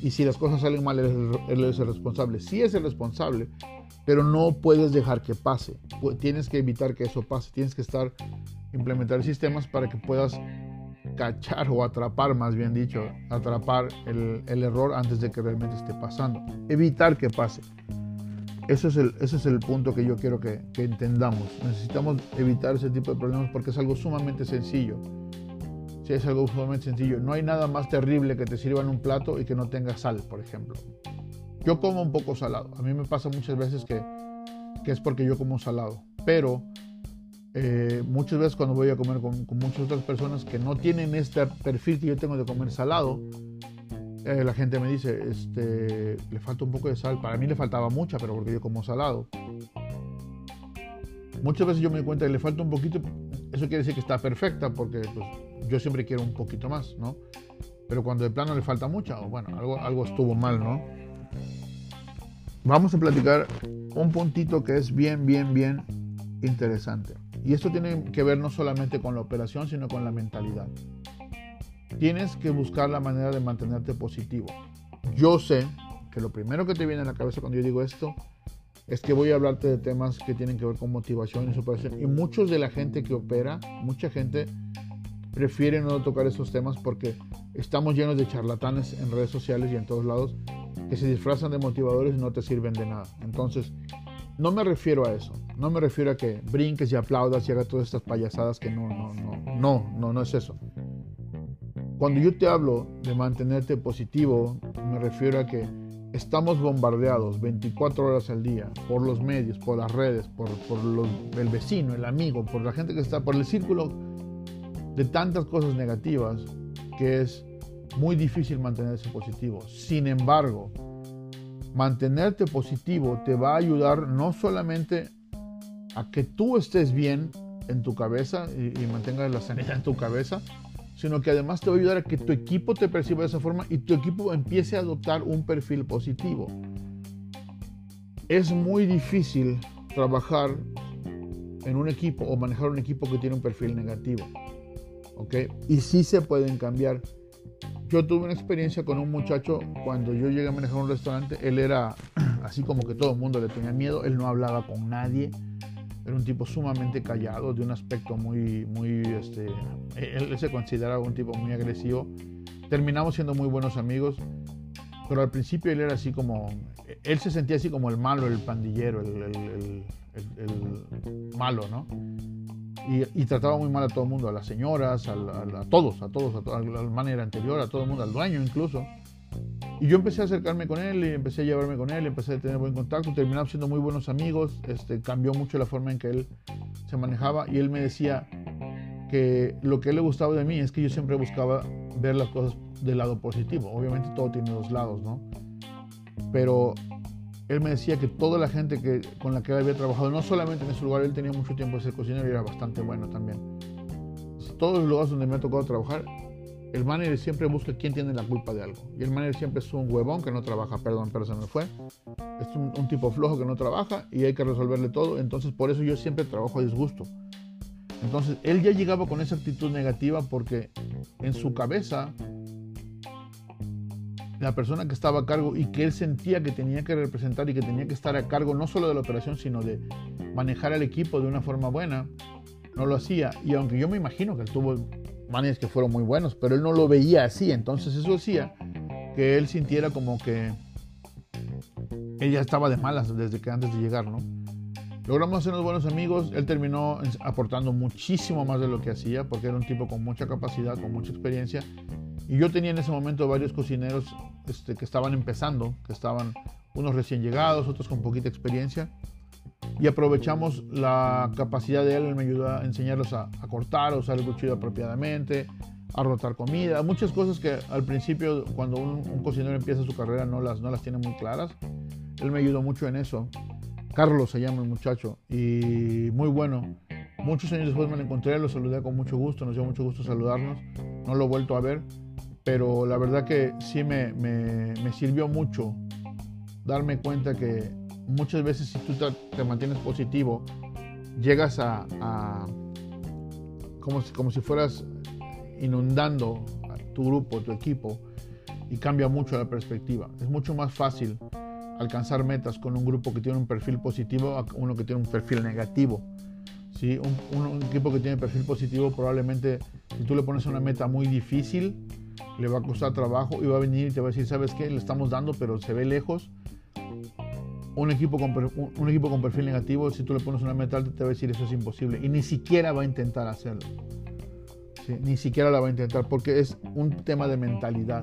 y si las cosas salen mal, él es el responsable. Sí es el responsable, pero no puedes dejar que pase. Tienes que evitar que eso pase. Tienes que estar implementar sistemas para que puedas cachar o atrapar, más bien dicho, atrapar el, el error antes de que realmente esté pasando. Evitar que pase. Ese es el, ese es el punto que yo quiero que, que, entendamos. Necesitamos evitar ese tipo de problemas porque es algo sumamente sencillo. Sí, es algo sumamente sencillo. No hay nada más terrible que te sirvan un plato y que no tenga sal, por ejemplo. Yo como un poco salado. A mí me pasa muchas veces que, que es porque yo como salado. Pero eh, muchas veces cuando voy a comer con, muchas otras personas que no tienen este perfil que yo tengo de comer salado, eh, la gente me dice, este, le falta un poco de sal. Para mí le faltaba mucha, pero porque yo como salado. Muchas veces yo me doy cuenta que le falta un poquito, eso quiere decir que está perfecta, porque pues, yo siempre quiero un poquito más, ¿no? Pero cuando de plano le falta mucha, bueno, algo, algo estuvo mal, ¿no? Vamos a platicar un puntito que es bien, bien, bien interesante. Y esto tiene que ver no solamente con la operación, sino con la mentalidad. Tienes que buscar la manera de mantenerte positivo. Yo sé que lo primero que te viene a la cabeza cuando yo digo esto es que voy a hablarte de temas que tienen que ver con motivación y superación. Y muchos de la gente que opera, mucha gente prefiere no tocar esos temas porque estamos llenos de charlatanes en redes sociales y en todos lados que se disfrazan de motivadores y no te sirven de nada. Entonces, no me refiero a eso. No me refiero a que brinques y aplaudas y hagas todas estas payasadas que no, no, no, no, no, no es eso. Cuando yo te hablo de mantenerte positivo, me refiero a que estamos bombardeados 24 horas al día por los medios, por las redes, por, por el vecino, el amigo, por la gente que está, por el círculo de tantas cosas negativas que es muy difícil mantenerse positivo. Sin embargo, mantenerte positivo te va a ayudar no solamente a que tú estés bien en tu cabeza y, mantengas la sanidad en tu cabeza, sino que además te va a ayudar a que tu equipo te perciba de esa forma y tu equipo empiece a adoptar un perfil positivo. Es muy difícil trabajar en un equipo o manejar un equipo que tiene un perfil negativo. ¿Ok? Y sí se pueden cambiar. Yo tuve una experiencia con un muchacho cuando yo llegué a manejar un restaurante. Él era así como que todo el mundo le tenía miedo. Él no hablaba con nadie. Era un tipo sumamente callado, de un aspecto muy, muy, este, él, se consideraba un tipo muy agresivo. Terminamos siendo muy buenos amigos, pero al principio él era así como, él se sentía así como el malo, el pandillero, el, el, el, malo, ¿no? Y, trataba muy mal a todo el mundo, a las señoras, a, a, todos, a todos, a, al manager anterior, a todo el mundo, al dueño incluso. Y yo empecé a acercarme con él y empecé a llevarme con él, empecé a tener buen contacto, terminamos siendo muy buenos amigos, este, cambió mucho la forma en que él se manejaba y él me decía que lo que él le gustaba de mí es que yo siempre buscaba ver las cosas del lado positivo. Obviamente todo tiene dos lados, ¿no? Pero él me decía que toda la gente que, con la que él había trabajado, no solamente en ese lugar, él tenía mucho tiempo de ser cocinero y era bastante bueno también. Todos los lugares donde me ha tocado trabajar, el manager siempre busca quién tiene la culpa de algo. Y el manager siempre es un huevón que no trabaja, perdón, pero se me fue. Es un, tipo flojo que no trabaja y hay que resolverle todo. Entonces por eso yo siempre trabajo a disgusto. Entonces él ya llegaba con esa actitud negativa porque en su cabeza la persona que estaba a cargo y que él sentía que tenía que representar y que tenía que estar a cargo no solo de la operación, sino de manejar al equipo de una forma buena, no lo hacía. Y aunque yo me imagino que él tuvo managers que fueron muy buenos, pero él no lo veía así. Entonces eso hacía que él sintiera como que él ya estaba de malas desde que antes de llegar, ¿no? Logramos hacernos buenos amigos, él terminó aportando muchísimo más de lo que hacía, porque era un tipo con mucha capacidad, con mucha experiencia. Y yo tenía en ese momento varios cocineros este, que estaban empezando, que estaban unos recién llegados, otros con poquita experiencia y aprovechamos la capacidad de él, él me ayudó a enseñarlos a, cortar, a usar el cuchillo apropiadamente, a rotar comida, muchas cosas que al principio cuando un, cocinero empieza su carrera no las, no las tiene muy claras. Él me ayudó mucho en eso. Carlos se llama el muchacho y muy bueno. Muchos años después me lo encontré, lo saludé con mucho gusto, nos dio mucho gusto saludarnos. No lo he vuelto a ver, pero la verdad que sí me, me, me sirvió mucho darme cuenta que muchas veces si tú te, mantienes positivo, llegas a, como, si, como si fueras inundando a tu grupo, tu equipo, y cambia mucho la perspectiva. Es mucho más fácil alcanzar metas con un grupo que tiene un perfil positivo a uno que tiene un perfil negativo. ¿Sí? Un, un, equipo que tiene perfil positivo probablemente si tú le pones una meta muy difícil, le va a costar trabajo y va a venir y te va a decir, ¿sabes qué? Le estamos dando, pero se ve lejos un equipo, con, un, equipo con perfil negativo, si tú le pones una meta alta, te va a decir eso es imposible. Y ni siquiera va a intentar hacerlo. Ni siquiera la va a intentar porque es un tema de mentalidad.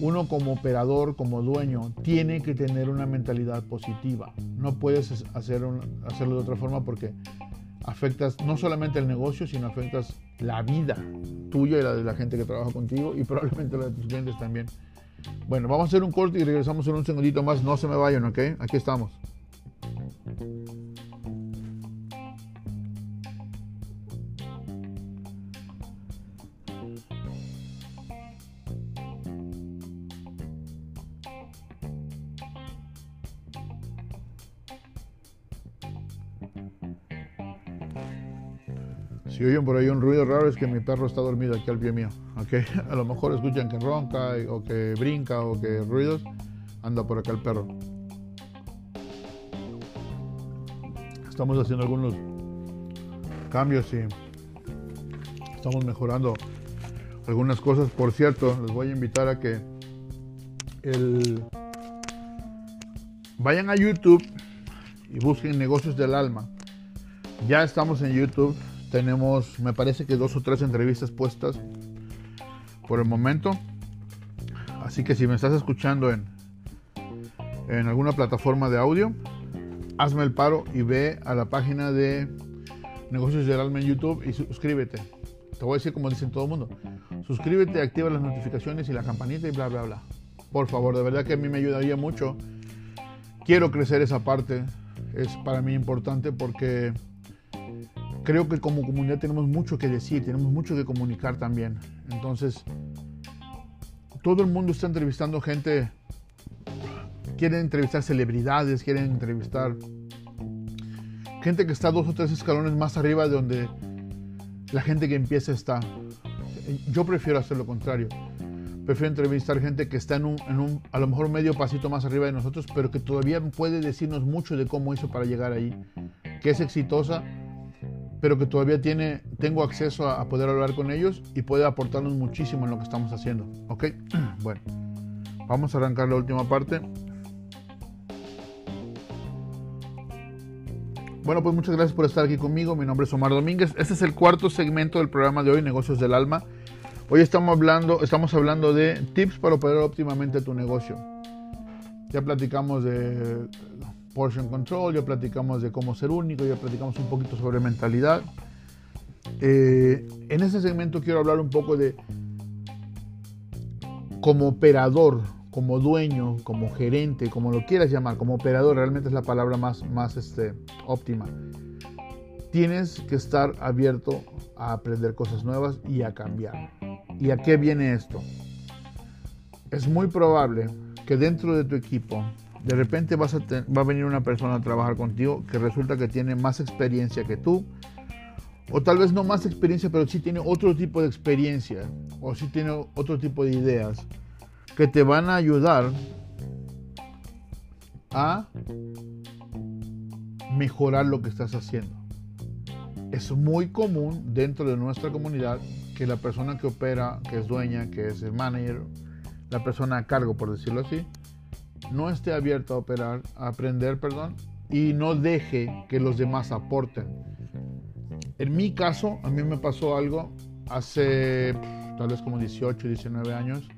Uno como operador, como dueño, tiene que tener una mentalidad positiva. No puedes hacer hacerlo de otra forma porque afectas no solamente el negocio, sino afectas la vida tuya y la de la gente que trabaja contigo y probablemente la de tus clientes también. Bueno, vamos a hacer un corte y regresamos en un segundito más. No se me vayan, ¿ok? Aquí estamos. Si oyen por ahí un ruido raro es que mi perro está dormido aquí al pie mío. ¿okay? A lo mejor escuchan que ronca o que brinca o que ruidos. Anda por acá el perro. Estamos haciendo algunos cambios y estamos mejorando algunas cosas. Por cierto, les voy a invitar a que el... vayan a YouTube y busquen negocios del alma. Ya estamos en YouTube. Tenemos, me parece que dos o tres entrevistas puestas por el momento. Así que si me estás escuchando en, en alguna plataforma de audio, hazme el paro y ve a la página de Negocios del Alma en YouTube y suscríbete. Te voy a decir como dicen todo el mundo. Suscríbete, activa las notificaciones y la campanita y bla, bla, bla. Por favor, de verdad que a mí me ayudaría mucho. Quiero crecer esa parte. Es para mí importante porque creo que como comunidad tenemos mucho que decir, tenemos mucho que comunicar también. Entonces, todo el mundo está entrevistando gente, quieren entrevistar celebridades, quieren entrevistar gente que está dos o tres escalones más arriba de donde la gente que empieza está. Yo prefiero hacer lo contrario. Prefiero entrevistar gente que está en un, en un, a lo mejor medio pasito más arriba de nosotros, pero que todavía puede decirnos mucho de cómo hizo para llegar ahí, que es exitosa pero que todavía tiene, tengo acceso a, poder hablar con ellos y puede aportarnos muchísimo en lo que estamos haciendo. ¿Ok? Bueno, vamos a arrancar la última parte. Bueno, pues muchas gracias por estar aquí conmigo. Mi nombre es Omar Domínguez. Este es el cuarto segmento del programa de hoy, Negocios del Alma. Hoy estamos hablando, estamos hablando de tips para operar óptimamente tu negocio. Ya platicamos de Portion Control, ya platicamos de cómo ser único, ya platicamos un poquito sobre mentalidad. Eh, en este segmento quiero hablar un poco de como operador, como dueño, como gerente, como lo quieras llamar, como operador, realmente es la palabra más, más este, óptima. Tienes que estar abierto a aprender cosas nuevas y a cambiar. ¿Y a qué viene esto? Es muy probable que dentro de tu equipo de repente vas a va a venir una persona a trabajar contigo que resulta que tiene más experiencia que tú, o tal vez no más experiencia, pero sí tiene otro tipo de experiencia, o sí tiene otro tipo de ideas que te van a ayudar a mejorar lo que estás haciendo. Es muy común dentro de nuestra comunidad que la persona que opera, que es dueña, que es el manager, la persona a cargo, por decirlo así, no esté abierto a operar, a aprender, perdón, y no deje que los demás aporten. En mi caso, a mí me pasó algo hace tal vez como 18, 19 años,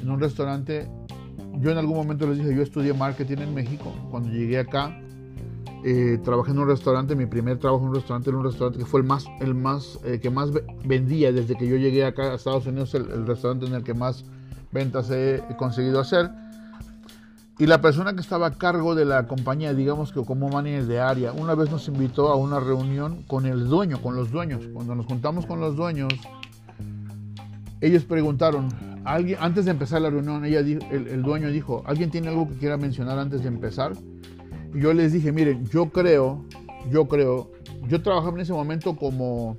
en un restaurante. Yo en algún momento les dije, yo estudié marketing en México. Cuando llegué acá, eh, trabajé en un restaurante, mi primer trabajo en un restaurante, en un restaurante que fue el más, el más, eh, que más vendía desde que yo llegué acá a Estados Unidos, el, el restaurante en el que más ventas he conseguido hacer. Y la persona que estaba a cargo de la compañía, digamos que como manager de área, una vez nos invitó a una reunión con el dueño, con los dueños. Cuando nos juntamos con los dueños, ellos preguntaron, ¿alguien, antes de empezar la reunión, ella, el, el dueño dijo, ¿alguien tiene algo que quiera mencionar antes de empezar? Y yo les dije, miren, yo creo, yo creo, yo trabajaba en ese momento como,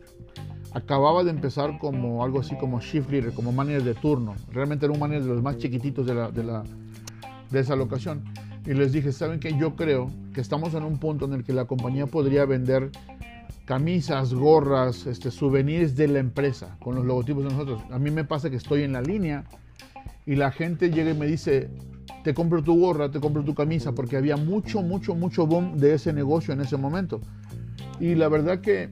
acababa de empezar como algo así como shift leader, como manager de turno. Realmente era un manager de los más chiquititos de la, de la, de esa locación. Y les dije, ¿saben que Yo creo que estamos en un punto en el que la compañía podría vender camisas, gorras, este, souvenirs de la empresa con los logotipos de nosotros. A mí me pasa que estoy en la línea y la gente llega y me dice, te compro tu gorra, te compro tu camisa, porque había mucho, mucho, mucho boom de ese negocio en ese momento. Y la verdad que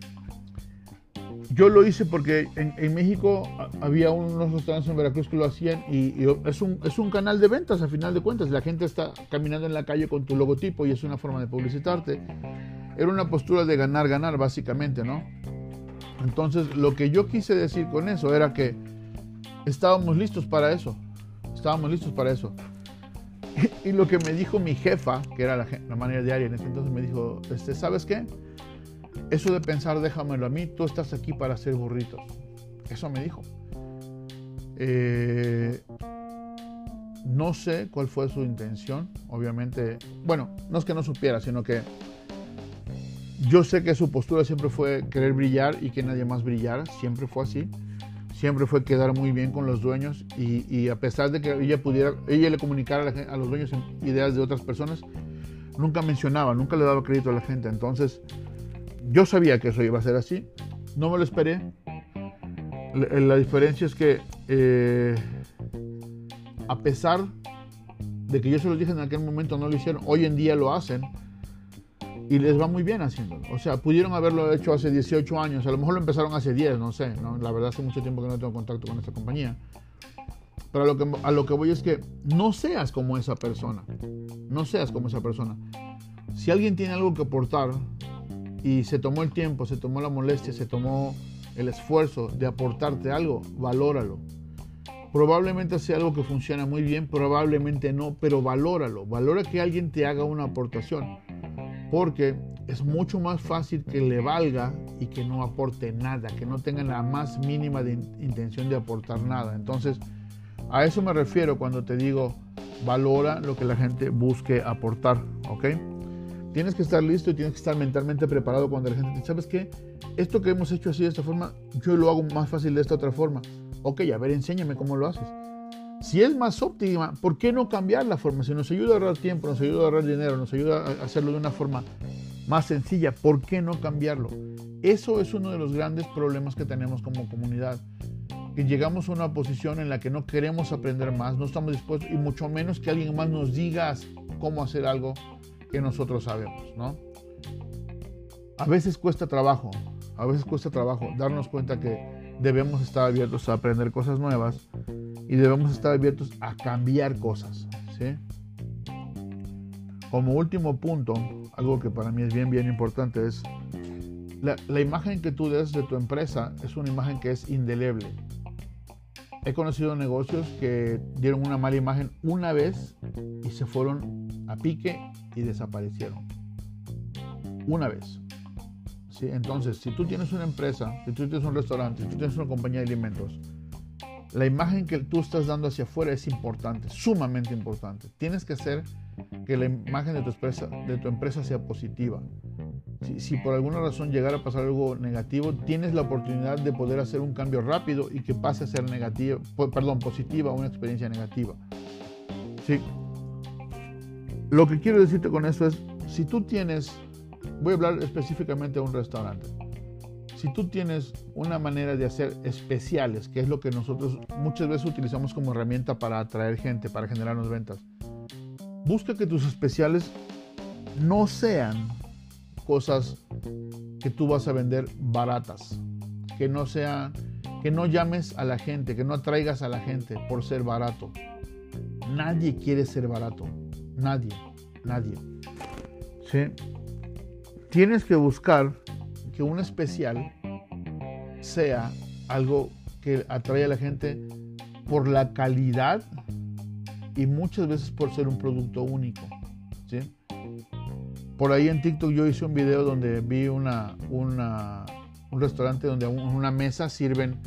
yo lo hice porque en, México había unos restaurantes en Veracruz que lo hacían y, es, un, es un canal de ventas a final de cuentas. La gente está caminando en la calle con tu logotipo y es una forma de publicitarte. Era una postura de ganar, ganar básicamente, ¿no? Entonces lo que yo quise decir con eso era que estábamos listos para eso. Estábamos listos para eso. Y, lo que me dijo mi jefa, que era la, la manera diaria en ese entonces, me dijo, este, ¿sabes qué? Eso de pensar, déjamelo a mí, tú estás aquí para hacer burritos. Eso me dijo. Eh, no sé cuál fue su intención, obviamente. Bueno, no es que no supiera, sino que yo sé que su postura siempre fue querer brillar y que nadie más brillara, siempre fue así. Siempre fue quedar muy bien con los dueños y, a pesar de que ella pudiera, ella le comunicara a, los dueños ideas de otras personas, nunca mencionaba, nunca le daba crédito a la gente. Entonces, yo sabía que eso iba a ser así, no me lo esperé. La, diferencia es que eh, a pesar de que yo se lo dije en aquel momento, no lo hicieron, hoy en día lo hacen y les va muy bien haciéndolo. O sea, pudieron haberlo hecho hace 18 años, a lo mejor lo empezaron hace 10, no sé, la verdad hace mucho tiempo que no tengo contacto con esta compañía. Pero a lo, que, a lo que voy es que no seas como esa persona, no seas como esa persona. Si alguien tiene algo que aportar y se tomó el tiempo, se tomó la molestia, se tomó el esfuerzo de aportarte algo, valóralo. Probablemente sea algo que funciona muy bien, probablemente no, pero valóralo. Valora que alguien te haga una aportación porque es mucho más fácil que le valga y que no aporte nada, que no tenga la más mínima intención de aportar nada. Entonces, a eso me refiero cuando te digo, valora lo que la gente busque aportar, ¿ok? Tienes que estar listo y tienes que estar mentalmente preparado cuando la gente te ¿sabes qué? Esto que hemos hecho así de esta forma, yo lo hago más fácil de esta otra forma. Ok, a ver, enséñame cómo lo haces. Si es más óptima, ¿por qué no cambiar la forma? Si nos ayuda a ahorrar tiempo, nos ayuda a ahorrar dinero, nos ayuda a hacerlo de una forma más sencilla, ¿por qué no cambiarlo? Eso es uno de los grandes problemas que tenemos como comunidad. Que llegamos a una posición en la que no queremos aprender más, no estamos dispuestos y mucho menos que alguien más nos diga cómo hacer algo que nosotros sabemos, ¿no? A veces cuesta trabajo, a veces cuesta trabajo darnos cuenta que debemos estar abiertos a aprender cosas nuevas y debemos estar abiertos a cambiar cosas. ¿sí? Como último punto, algo que para mí es bien, bien importante es la, la imagen que tú des de tu empresa es una imagen que es indeleble. He conocido negocios que dieron una mala imagen una vez y se fueron a pique y desaparecieron. Una vez. ¿Sí? Entonces, si tú tienes una empresa, si tú tienes un restaurante, si tú tienes una compañía de alimentos, la imagen que tú estás dando hacia afuera es importante, sumamente importante. Tienes que hacer que la imagen de tu empresa, de tu empresa sea positiva. Si, por alguna razón llegara a pasar algo negativo, tienes la oportunidad de poder hacer un cambio rápido y que pase a ser negativa, perdón, positiva una experiencia negativa. Sí. Lo que quiero decirte con eso es, si tú tienes, voy a hablar específicamente de un restaurante si tú tienes una manera de hacer especiales, que es lo que nosotros muchas veces utilizamos como herramienta para atraer gente, para generarnos ventas, busca que tus especiales no sean cosas que tú vas a vender baratas, que no sean, que no llames a la gente, que no atraigas a la gente por ser barato. Nadie quiere ser barato, nadie, nadie. ¿Sí? Tienes que buscar que un especial sea algo que atrae a la gente por la calidad y muchas veces por ser un producto único. ¿sí? Por ahí en TikTok yo hice un video donde vi una, una un restaurante donde en una mesa sirven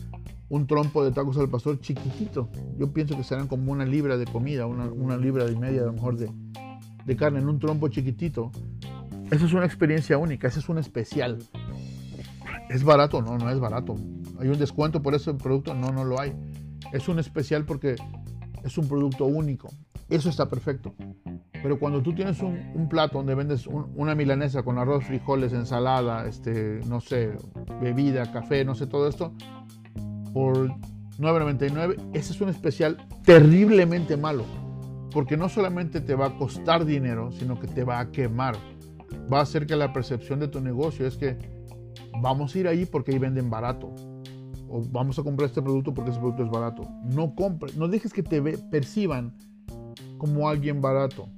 un trompo de tacos al pastor chiquitito. Yo pienso que serán como una libra de comida, una, una libra y media a lo mejor de, de carne en un trompo chiquitito. Esa es una experiencia única, ese es un especial. ¿Es barato? No, no es barato. ¿Hay un descuento por ese producto? No, no lo hay. Es un especial porque es un producto único. Eso está perfecto. Pero cuando tú tienes un, plato donde vendes una milanesa con arroz, frijoles, ensalada, este, no sé, bebida, café, no sé, todo esto, por 9.99, ese es un especial terriblemente malo. Porque no solamente te va a costar dinero, sino que te va a quemar. Va a hacer que la percepción de tu negocio es que vamos a ir ahí porque ahí venden barato. Vamos a comprar este producto porque ese producto es barato. No compres, no dejes que te perciban como alguien barato.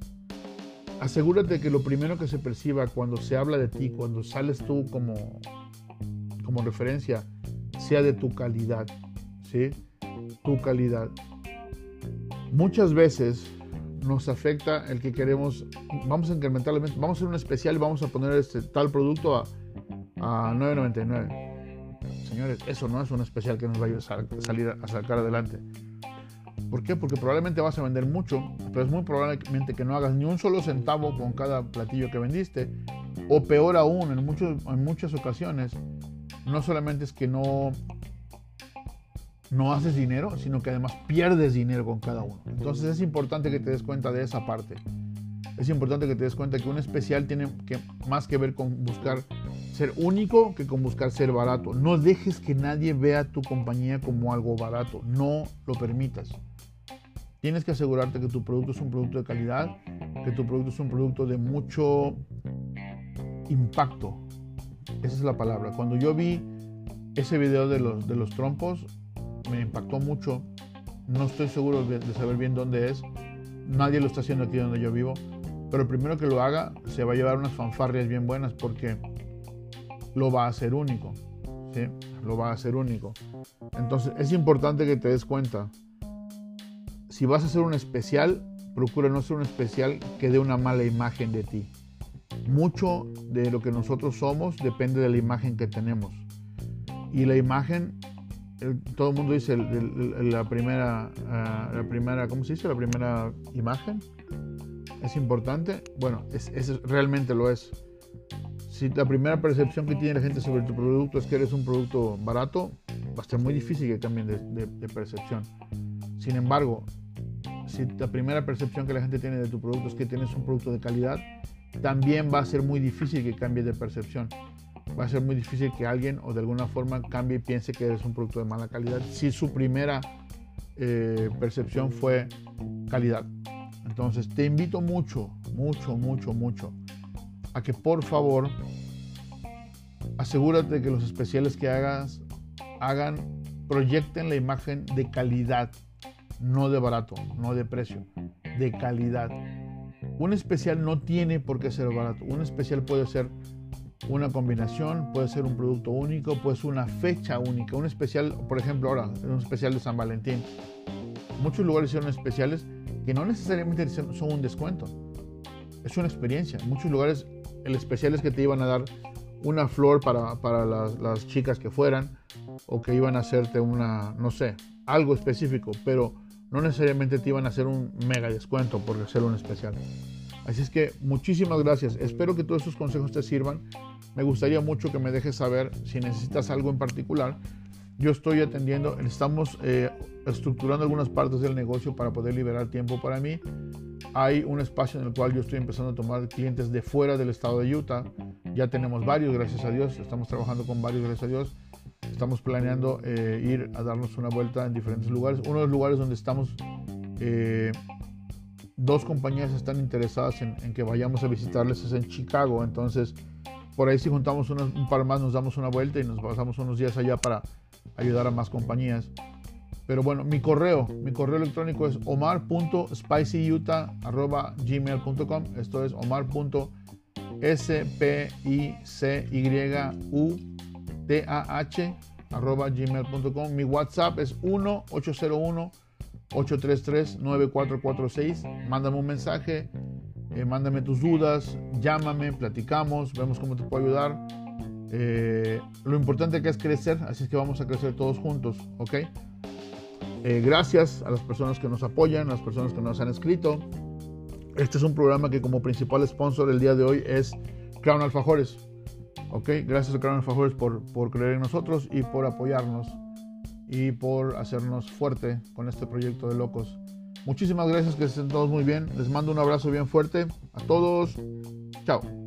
Asegúrate que lo primero que se perciba cuando se habla de ti, cuando sales tú como, como referencia, sea de tu calidad. ¿Sí? Tu calidad. Muchas veces nos afecta el que queremos, vamos a incrementar, vamos a hacer un especial, vamos a poner este tal producto a a 9.99. Señores, eso no es un especial que nos vaya a salir a sacar adelante. ¿Por qué? Porque probablemente vas a vender mucho, pero es muy probablemente que no hagas ni un solo centavo con cada platillo que vendiste, O peor aún, en, muchos, en muchas ocasiones, no solamente es que no, no haces dinero, sino que además pierdes dinero con cada uno. Entonces es importante que te des cuenta de esa parte. Es importante que te des cuenta que un especial tiene más que ver con buscar ser único que con buscar ser barato. No dejes que nadie vea tu compañía como algo barato. No lo permitas. Tienes que asegurarte que tu producto es un producto de calidad, que tu producto es un producto de mucho impacto. Esa es la palabra. Cuando yo vi ese video de los, de los trompos, me impactó mucho. No estoy seguro de, saber bien dónde es. Nadie lo está haciendo aquí donde yo vivo. Pero primero que lo haga, se va a llevar unas fanfarrias bien buenas porque lo va a hacer único. ¿sí? Lo va a hacer único. Entonces es importante que te des cuenta. Si vas a hacer un especial, procura no ser un especial que dé una mala imagen de ti. Mucho de lo que nosotros somos depende de la imagen que tenemos. Y la imagen todo el mundo dice la primera, ah, la primera, ¿cómo se dice? La primera imagen es importante. Bueno, es, realmente lo es. Si la primera percepción que tiene la gente sobre tu producto es que eres un producto barato, va a ser muy difícil que cambien de, percepción. Sin embargo, si la primera percepción que la gente tiene de tu producto es que tienes un producto de calidad, también va a ser muy difícil que cambie de percepción va a ser muy difícil que alguien o de alguna forma cambie y piense que eres un producto de mala calidad si su primera eh, percepción fue calidad. Entonces te invito mucho, mucho, mucho, mucho a que por favor asegúrate que los especiales que hagas hagan, proyecten la imagen de calidad, no de barato, no de precio, de calidad. Un especial no tiene por qué ser barato. Un especial puede ser una combinación, puede ser un producto único, puede ser una fecha única, un especial, por ejemplo, ahora, un especial de San Valentín. Muchos lugares son especiales que no necesariamente son un descuento, es una experiencia. En muchos lugares el especial es que te iban a dar una flor para, para las, chicas que fueran o que iban a hacerte una, no sé, algo específico, pero no necesariamente te iban a hacer un mega descuento por ser un especial. Así es que muchísimas gracias. Espero que todos estos consejos te sirvan. Me gustaría mucho que me dejes saber si necesitas algo en particular. Yo estoy atendiendo, estamos eh, estructurando algunas partes del negocio para poder liberar tiempo para mí. Hay un espacio en el cual yo estoy empezando a tomar clientes de fuera del estado de Utah. Ya tenemos varios, gracias a Dios. Estamos trabajando con varios, gracias a Dios. Estamos planeando eh, ir a darnos una vuelta en diferentes lugares. Uno de los lugares donde estamos eh, dos compañías están interesadas en, que vayamos a visitarles es en Chicago. Entonces, por ahí si juntamos un par más, nos damos una vuelta y nos pasamos unos días allá para ayudar a más compañías. Pero bueno, mi correo, mi correo electrónico es omar.spicyutah.gmail.com. Esto es omar.spicyutah.gmail.com. Mi WhatsApp es 1 801 833-9446. Mándame un mensaje, eh, mándame tus dudas, llámame, platicamos, vemos cómo te puedo ayudar. Eh, lo importante que es crecer, así es que vamos a crecer todos juntos, ¿ok? Eh, gracias a las personas que nos apoyan, a las personas que nos han escrito. Este es un programa que como principal sponsor el día de hoy es Crown Alfajores. ¿Ok? Gracias a Crown Alfajores por, por creer en nosotros y por apoyarnos y por hacernos fuerte con este proyecto de locos. Muchísimas gracias, que estén todos muy bien. Les mando un abrazo bien fuerte a todos. Chao.